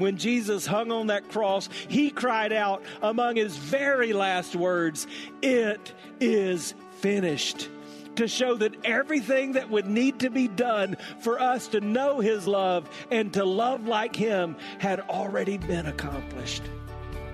When Jesus hung on that cross, he cried out among his very last words, It is finished. To show that everything that would need to be done for us to know his love and to love like him had already been accomplished.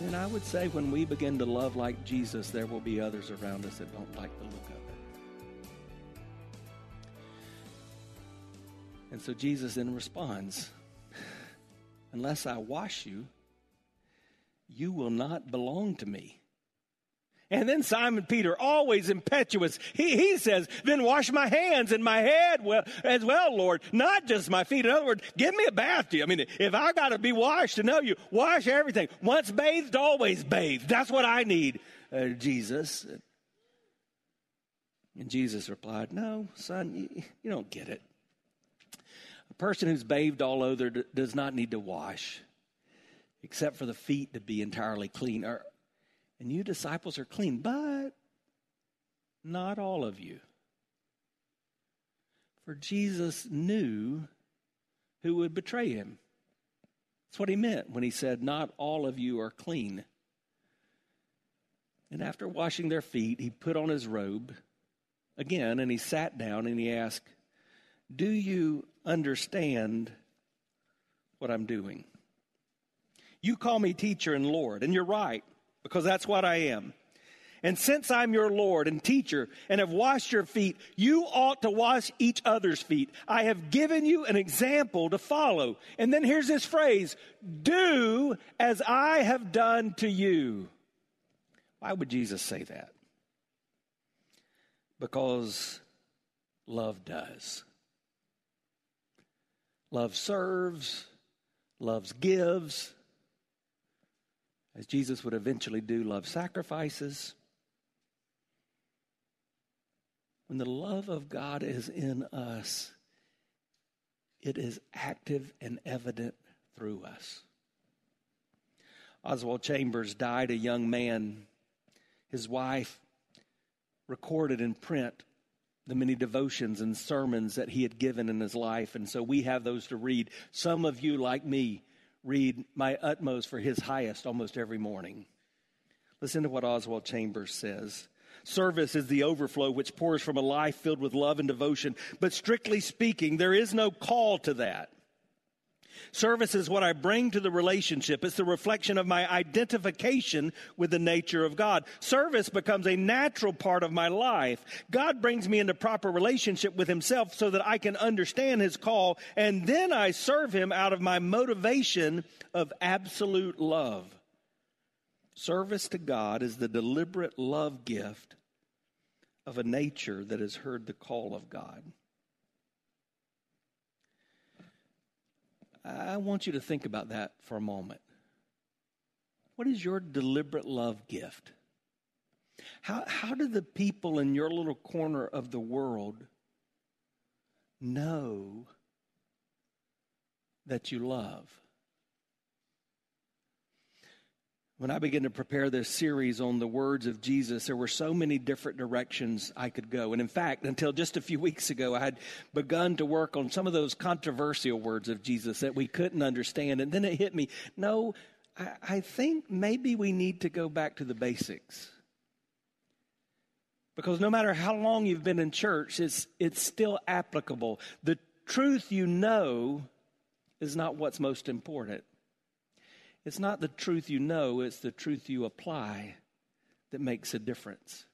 And I would say when we begin to love like Jesus, there will be others around us that don't like the look of it. And so Jesus then responds Unless I wash you, you will not belong to me. And then Simon Peter, always impetuous, he, he says, Then wash my hands and my head well, as well, Lord, not just my feet. In other words, give me a bath to you. I mean, if I got to be washed to know you, wash everything. Once bathed, always bathed. That's what I need, uh, Jesus. And Jesus replied, No, son, you, you don't get it. A person who's bathed all over does not need to wash, except for the feet to be entirely clean. Or, and you disciples are clean, but not all of you. For Jesus knew who would betray him. That's what he meant when he said, Not all of you are clean. And after washing their feet, he put on his robe again and he sat down and he asked, Do you understand what I'm doing? You call me teacher and Lord, and you're right because that's what I am. And since I'm your Lord and teacher and have washed your feet, you ought to wash each other's feet. I have given you an example to follow. And then here's this phrase do as I have done to you. Why would Jesus say that? Because love does. Love serves, love gives, as Jesus would eventually do, love sacrifices. When the love of God is in us, it is active and evident through us. Oswald Chambers died a young man. His wife recorded in print the many devotions and sermons that he had given in his life, and so we have those to read. Some of you, like me, read My Utmost for His Highest almost every morning. Listen to what Oswald Chambers says. Service is the overflow which pours from a life filled with love and devotion, but strictly speaking, there is no call to that. Service is what I bring to the relationship. It's the reflection of my identification with the nature of God. Service becomes a natural part of my life. God brings me into proper relationship with Himself so that I can understand His call, and then I serve Him out of my motivation of absolute love. Service to God is the deliberate love gift of a nature that has heard the call of God. I want you to think about that for a moment. What is your deliberate love gift? How, how do the people in your little corner of the world know that you love? When I began to prepare this series on the words of Jesus, there were so many different directions I could go. And in fact, until just a few weeks ago, I had begun to work on some of those controversial words of Jesus that we couldn't understand. And then it hit me no, I, I think maybe we need to go back to the basics. Because no matter how long you've been in church, it's, it's still applicable. The truth you know is not what's most important. It's not the truth you know, it's the truth you apply that makes a difference.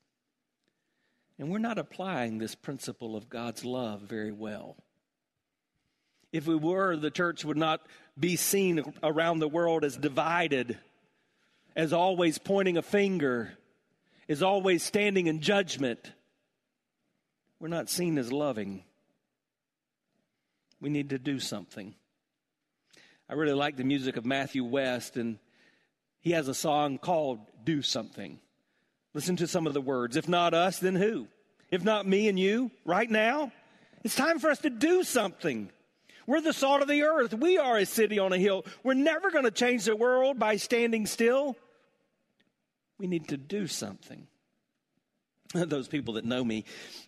And we're not applying this principle of God's love very well. If we were, the church would not be seen around the world as divided, as always pointing a finger, as always standing in judgment. We're not seen as loving. We need to do something. I really like the music of Matthew West, and he has a song called Do Something. Listen to some of the words. If not us, then who? If not me and you, right now? It's time for us to do something. We're the salt of the earth. We are a city on a hill. We're never going to change the world by standing still. We need to do something. Those people that know me,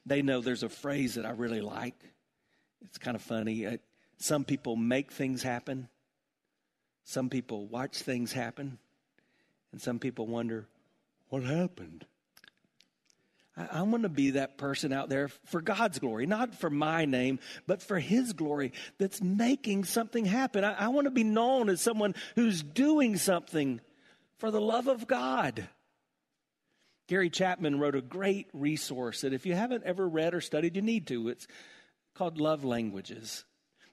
they know there's a phrase that I really like. It's kind of funny. Uh, some people make things happen, some people watch things happen, and some people wonder, what happened? I, want to be that person out there for God's glory, not for my name, but for His glory that's making something happen. I, I want to be known as someone who's doing something for the love of God. Gary Chapman wrote a great resource that if you haven't ever read or studied, you need to. It's called Love Languages.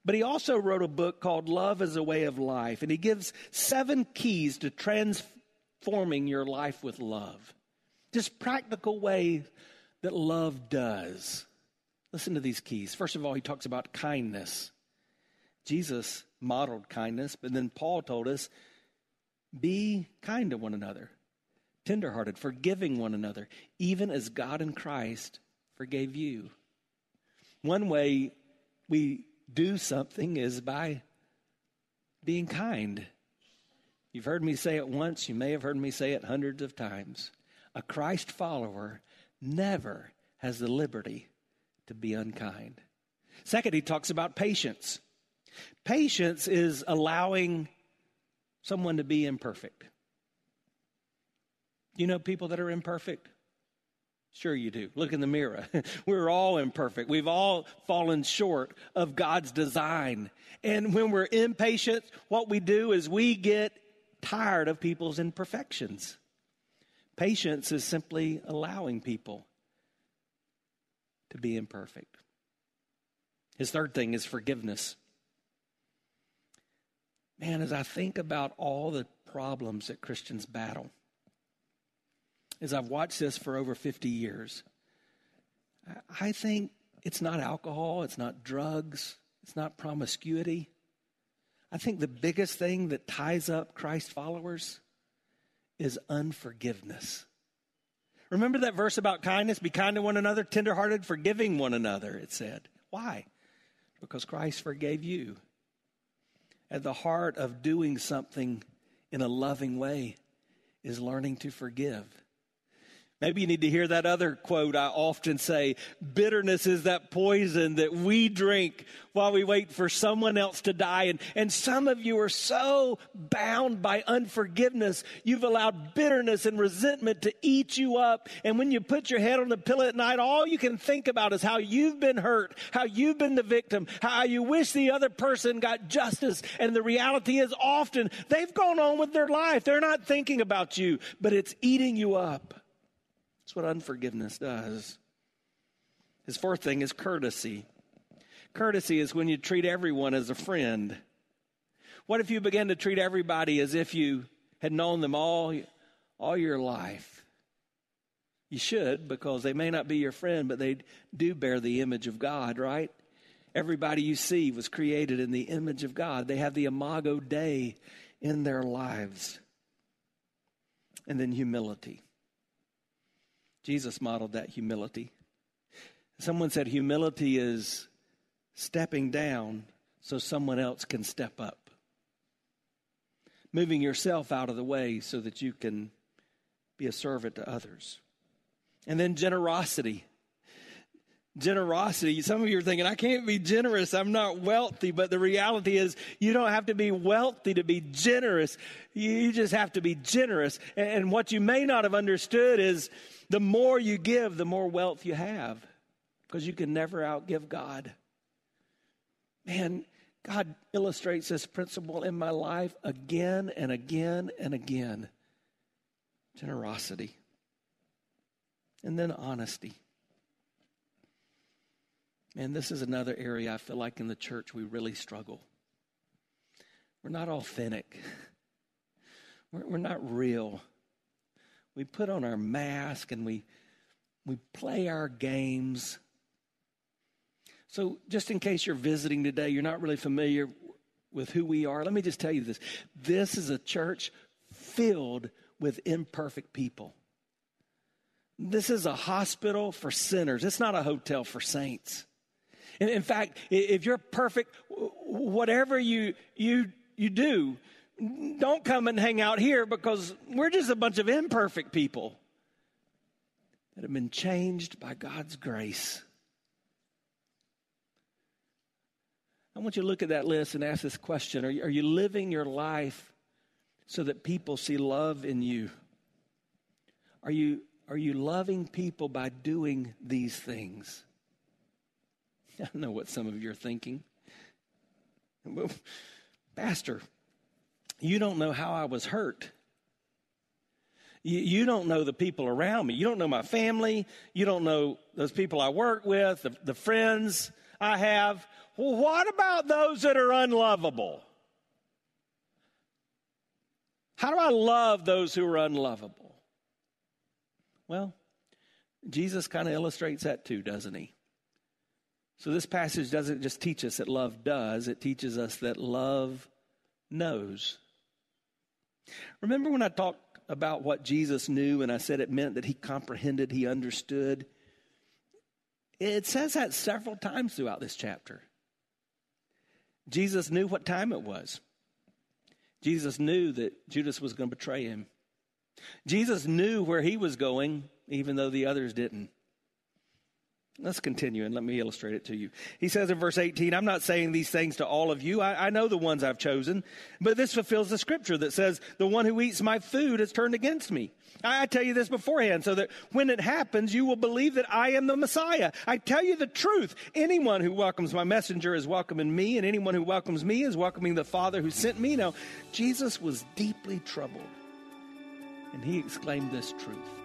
But he also wrote a book called Love as a Way of Life, and he gives seven keys to transforming your life with love. Just practical ways that love does. Listen to these keys. First of all, he talks about kindness. Jesus modeled kindness, but then Paul told us be kind to one another tenderhearted, forgiving one another, even as God in Christ forgave you. One way we do something is by being kind. You've heard me say it once, you may have heard me say it hundreds of times. A Christ follower never has the liberty to be unkind. Second, he talks about patience. Patience is allowing someone to be imperfect. You know people that are imperfect? Sure, you do. Look in the mirror. we're all imperfect. We've all fallen short of God's design. And when we're impatient, what we do is we get tired of people's imperfections. Patience is simply allowing people to be imperfect. His third thing is forgiveness. Man, as I think about all the problems that Christians battle, as I've watched this for over 50 years, I think it's not alcohol, it's not drugs, it's not promiscuity. I think the biggest thing that ties up Christ followers is unforgiveness. Remember that verse about kindness? Be kind to one another, tenderhearted, forgiving one another, it said. Why? Because Christ forgave you. At the heart of doing something in a loving way is learning to forgive. Maybe you need to hear that other quote I often say bitterness is that poison that we drink while we wait for someone else to die. And, and some of you are so bound by unforgiveness, you've allowed bitterness and resentment to eat you up. And when you put your head on the pillow at night, all you can think about is how you've been hurt, how you've been the victim, how you wish the other person got justice. And the reality is often they've gone on with their life. They're not thinking about you, but it's eating you up. That's what unforgiveness does. His fourth thing is courtesy. Courtesy is when you treat everyone as a friend. What if you began to treat everybody as if you had known them all, all your life? You should, because they may not be your friend, but they do bear the image of God, right? Everybody you see was created in the image of God. They have the imago Dei in their lives. And then humility. Jesus modeled that humility. Someone said humility is stepping down so someone else can step up. Moving yourself out of the way so that you can be a servant to others. And then generosity. Generosity. Some of you are thinking, I can't be generous. I'm not wealthy. But the reality is, you don't have to be wealthy to be generous. You just have to be generous. And what you may not have understood is the more you give, the more wealth you have because you can never outgive God. Man, God illustrates this principle in my life again and again and again generosity, and then honesty. And this is another area I feel like in the church we really struggle. We're not authentic, we're, we're not real. We put on our mask and we, we play our games. So, just in case you're visiting today, you're not really familiar with who we are, let me just tell you this. This is a church filled with imperfect people. This is a hospital for sinners. It's not a hotel for saints. In, in fact, if you're perfect, whatever you, you, you do, don't come and hang out here because we're just a bunch of imperfect people that have been changed by God's grace. I want you to look at that list and ask this question Are you, are you living your life so that people see love in you? Are you, are you loving people by doing these things? I know what some of you are thinking. Well, Pastor, you don't know how I was hurt. You, don't know the people around me. You don't know my family. You don't know those people I work with, the, the friends I have. Well, what about those that are unlovable? How do I love those who are unlovable? Well, Jesus kind of illustrates that too, doesn't he? So this passage doesn't just teach us that love does, it teaches us that love knows. Remember when I talked about what Jesus knew and I said it meant that he comprehended, he understood? It says that several times throughout this chapter. Jesus knew what time it was. Jesus knew that Judas was going to betray him. Jesus knew where he was going, even though the others didn't. Let's continue and let me illustrate it to you. He says in verse 18, I'm not saying these things to all of you. I, I, know the ones I've chosen, but this fulfills the scripture that says, The one who eats my food has turned against me. I, I tell you this beforehand so that when it happens, you will believe that I am the Messiah. I tell you the truth. Anyone who welcomes my messenger is welcoming me, and anyone who welcomes me is welcoming the Father who sent me. Now, Jesus was deeply troubled, and he exclaimed this truth.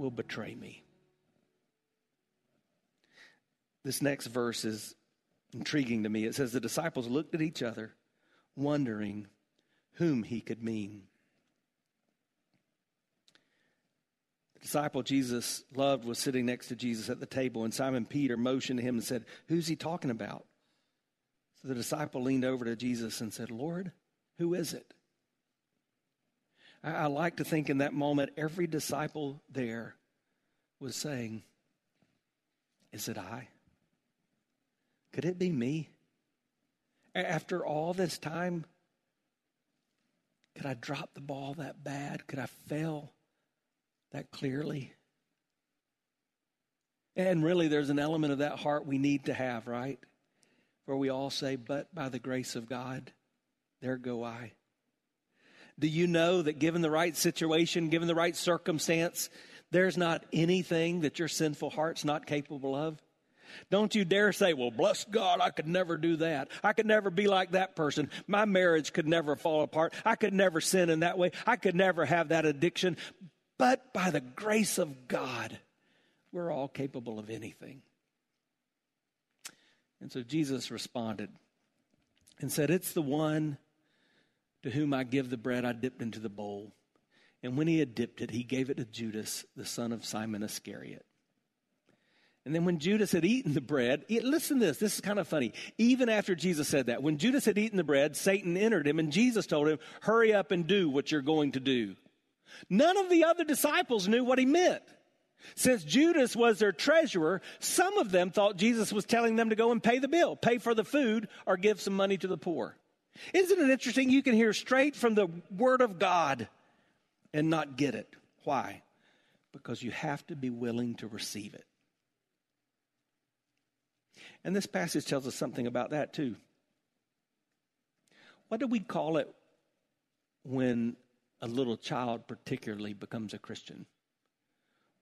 will betray me. This next verse is intriguing to me. It says, The disciples looked at each other, wondering whom he could mean. The disciple Jesus loved was sitting next to Jesus at the table, and Simon Peter motioned to him and said, Who's he talking about? So the disciple leaned over to Jesus and said, Lord, who is it? I, like to think in that moment, every disciple there was saying, Is it I? Could it be me? After all this time, could I drop the ball that bad? Could I fail that clearly? And really, there's an element of that heart we need to have, right? Where we all say, But by the grace of God, there go I. Do you know that given the right situation, given the right circumstance, there's not anything that your sinful heart's not capable of? Don't you dare say, well, bless God, I could never do that. I could never be like that person. My marriage could never fall apart. I could never sin in that way. I could never have that addiction. But by the grace of God, we're all capable of anything. And so Jesus responded and said, It's the one to whom I give the bread I dipped into the bowl. And when he had dipped it, he gave it to Judas, the son of Simon Iscariot. And then when Judas had eaten the bread, listen to this, this is kind of funny. Even after Jesus said that, when Judas had eaten the bread, Satan entered him, and Jesus told him, Hurry up and do what you're going to do. None of the other disciples knew what he meant. Since Judas was their treasurer, some of them thought Jesus was telling them to go and pay the bill, pay for the food, or give some money to the poor. Isn't it interesting? You can hear straight from the Word of God and not get it. Why? Because you have to be willing to receive it. And this passage tells us something about that too. What do we call it when a little child, particularly, becomes a Christian?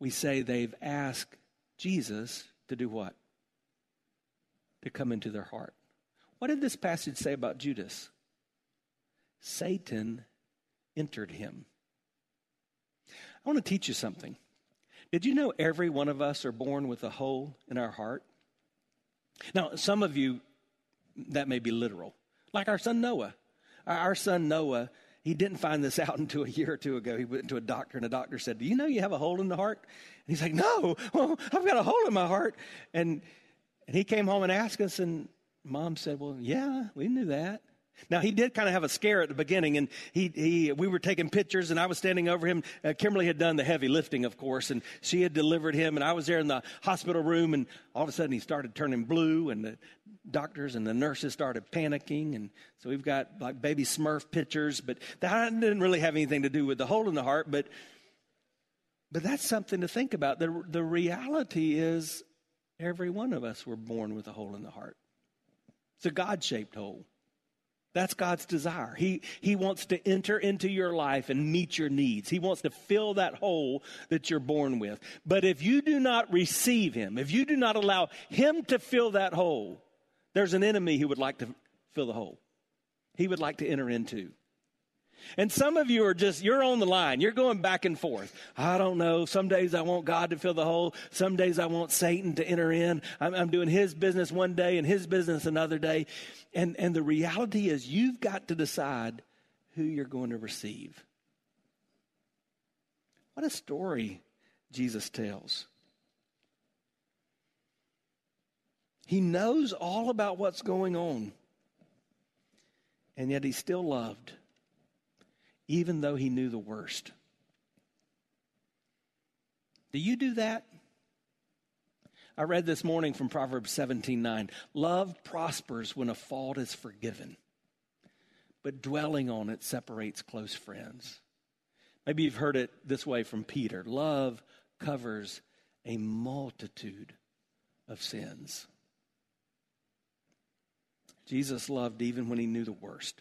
We say they've asked Jesus to do what? To come into their heart. What did this passage say about Judas? Satan entered him. I want to teach you something. Did you know every one of us are born with a hole in our heart? Now, some of you, that may be literal. Like our son Noah. Our son Noah, he didn't find this out until a year or two ago. He went to a doctor, and the doctor said, Do you know you have a hole in the heart? And he's like, No, well, I've got a hole in my heart. And, and he came home and asked us, and mom said, Well, yeah, we knew that. Now he did kind of have a scare at the beginning, and he, he we were taking pictures, and I was standing over him. Uh, Kimberly had done the heavy lifting, of course, and she had delivered him, and I was there in the hospital room, and all of a sudden he started turning blue, and the doctors and the nurses started panicking, and so we've got like baby Smurf pictures, but that didn't really have anything to do with the hole in the heart, but but that's something to think about. The the reality is, every one of us were born with a hole in the heart. It's a God shaped hole. That's God's desire. He, he wants to enter into your life and meet your needs. He wants to fill that hole that you're born with. But if you do not receive Him, if you do not allow Him to fill that hole, there's an enemy who would like to fill the hole. He would like to enter into. And some of you are just, you're on the line. You're going back and forth. I don't know. Some days I want God to fill the hole. Some days I want Satan to enter in. I'm, I'm, doing his business one day and his business another day. And, and the reality is, you've got to decide who you're going to receive. What a story Jesus tells. He knows all about what's going on, and yet he's still loved even though he knew the worst. Do you do that? I read this morning from Proverbs 17:9. Love prospers when a fault is forgiven, but dwelling on it separates close friends. Maybe you've heard it this way from Peter. Love covers a multitude of sins. Jesus loved even when he knew the worst.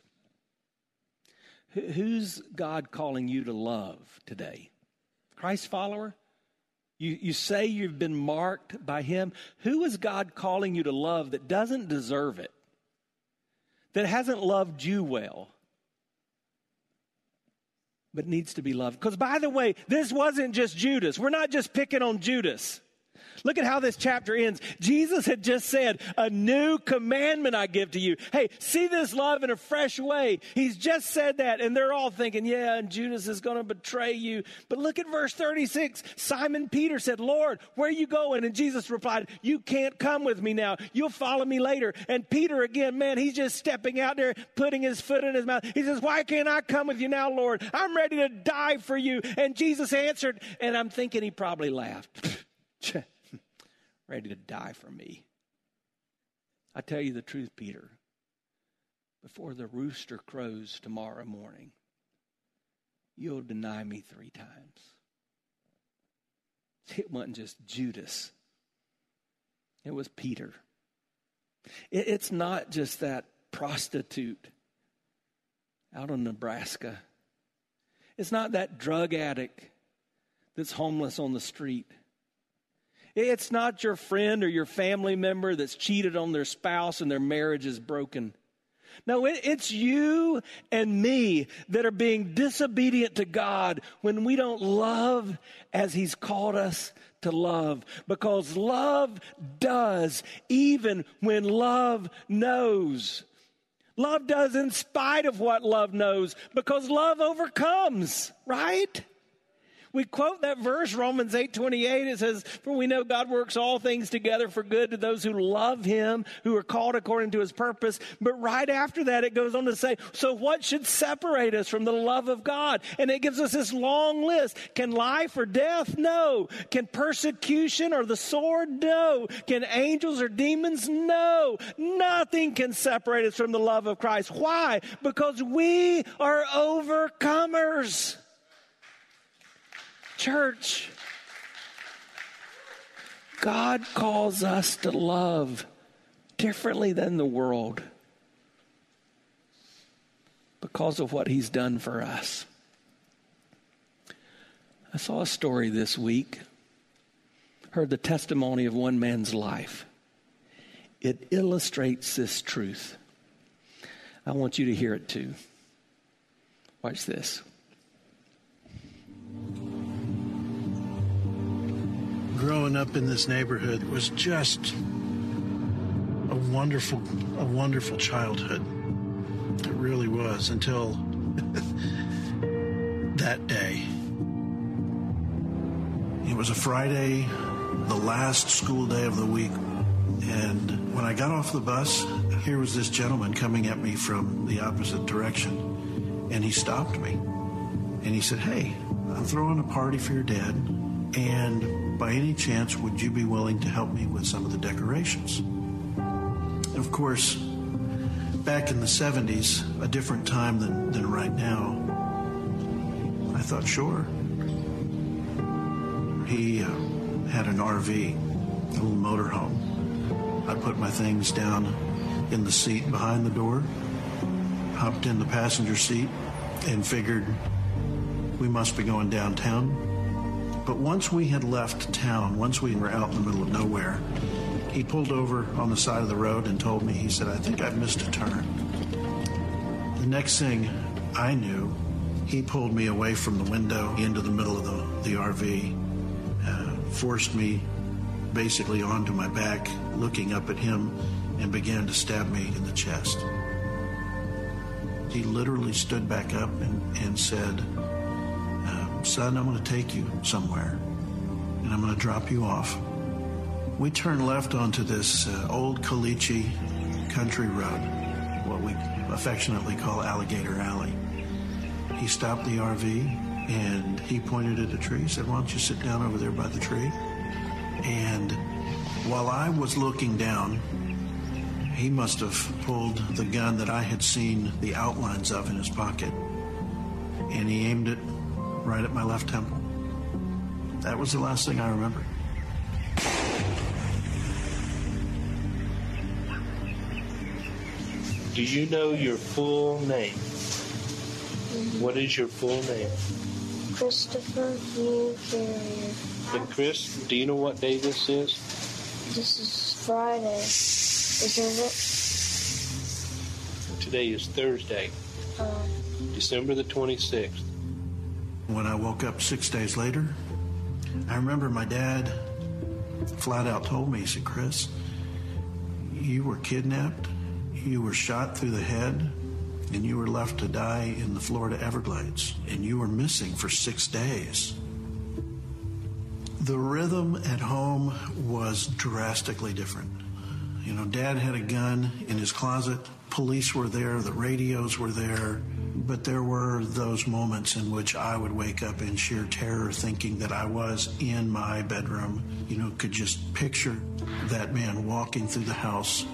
Who's God calling you to love today? Christ follower? You, you say you've been marked by Him. Who is God calling you to love that doesn't deserve it? That hasn't loved you well? But needs to be loved. Because, by the way, this wasn't just Judas. We're not just picking on Judas. Look at how this chapter ends. Jesus had just said, A new commandment I give to you. Hey, see this love in a fresh way. He's just said that, and they're all thinking, Yeah, and Judas is going to betray you. But look at verse 36. Simon Peter said, Lord, where are you going? And Jesus replied, You can't come with me now. You'll follow me later. And Peter, again, man, he's just stepping out there, putting his foot in his mouth. He says, Why can't I come with you now, Lord? I'm ready to die for you. And Jesus answered, and I'm thinking he probably laughed. ready to die for me. I tell you the truth, Peter. Before the rooster crows tomorrow morning, you'll deny me three times. It wasn't just Judas, it was Peter. It's not just that prostitute out in Nebraska. It's not that drug addict that's homeless on the street. It's not your friend or your family member that's cheated on their spouse and their marriage is broken. No, it's you and me that are being disobedient to God when we don't love as He's called us to love. Because love does, even when love knows. Love does in spite of what love knows because love overcomes, right? We quote that verse, Romans 8 28. It says, For we know God works all things together for good to those who love him, who are called according to his purpose. But right after that, it goes on to say, So what should separate us from the love of God? And it gives us this long list. Can life or death? No. Can persecution or the sword? No. Can angels or demons? No. Nothing can separate us from the love of Christ. Why? Because we are overcomers. Church, God calls us to love differently than the world because of what He's done for us. I saw a story this week, heard the testimony of one man's life. It illustrates this truth. I want you to hear it too. Watch this. Growing up in this neighborhood was just a wonderful, a wonderful childhood. It really was until that day. It was a Friday, the last school day of the week. And when I got off the bus, here was this gentleman coming at me from the opposite direction. And he stopped me. And he said, Hey, I'm throwing a party for your dad. And by any chance, would you be willing to help me with some of the decorations? And of course, back in the 70s, a different time than, than right now, I thought, sure. He uh, had an RV, a little motorhome. I put my things down in the seat behind the door, hopped in the passenger seat, and figured we must be going downtown. But once we had left town, once we were out in the middle of nowhere, he pulled over on the side of the road and told me, he said, I think I've missed a turn. The next thing I knew, he pulled me away from the window into the middle of the, the RV, uh, forced me basically onto my back, looking up at him, and began to stab me in the chest. He literally stood back up and, and said, Son, I'm going to take you somewhere and I'm going to drop you off. We turn left onto this uh, old Caliche country road, what we affectionately call Alligator Alley. He stopped the RV and he pointed at a tree. Said, Why don't you sit down over there by the tree? And while I was looking down, he must have pulled the gun that I had seen the outlines of in his pocket and he aimed it right at my left temple. That was the last thing I remember. Do you know your full name? What is your full name? Christopher Hugh Carrier. And Chris, do you know what day this is? This is Friday, isn't it? Today is Thursday, uh, December the 26th. When I woke up six days later, I remember my dad flat out told me, he said, Chris, you were kidnapped, you were shot through the head, and you were left to die in the Florida Everglades, and you were missing for six days. The rhythm at home was drastically different. You know, dad had a gun in his closet, police were there, the radios were there. But there were those moments in which I would wake up in sheer terror thinking that I was in my bedroom. You know, could just picture that man walking through the house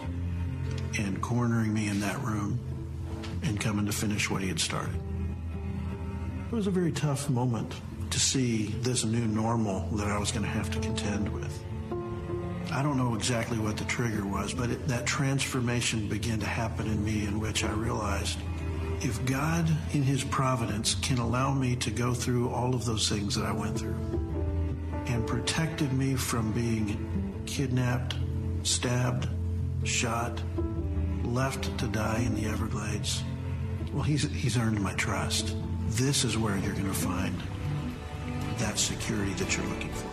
and cornering me in that room and coming to finish what he had started. It was a very tough moment to see this new normal that I was going to have to contend with. I don't know exactly what the trigger was, but it, that transformation began to happen in me in which I realized if God, in His providence, can allow me to go through all of those things that I went through and protected me from being kidnapped, stabbed, shot, left to die in the Everglades, well, He's, he's earned my trust. This is where you're going to find that security that you're looking for.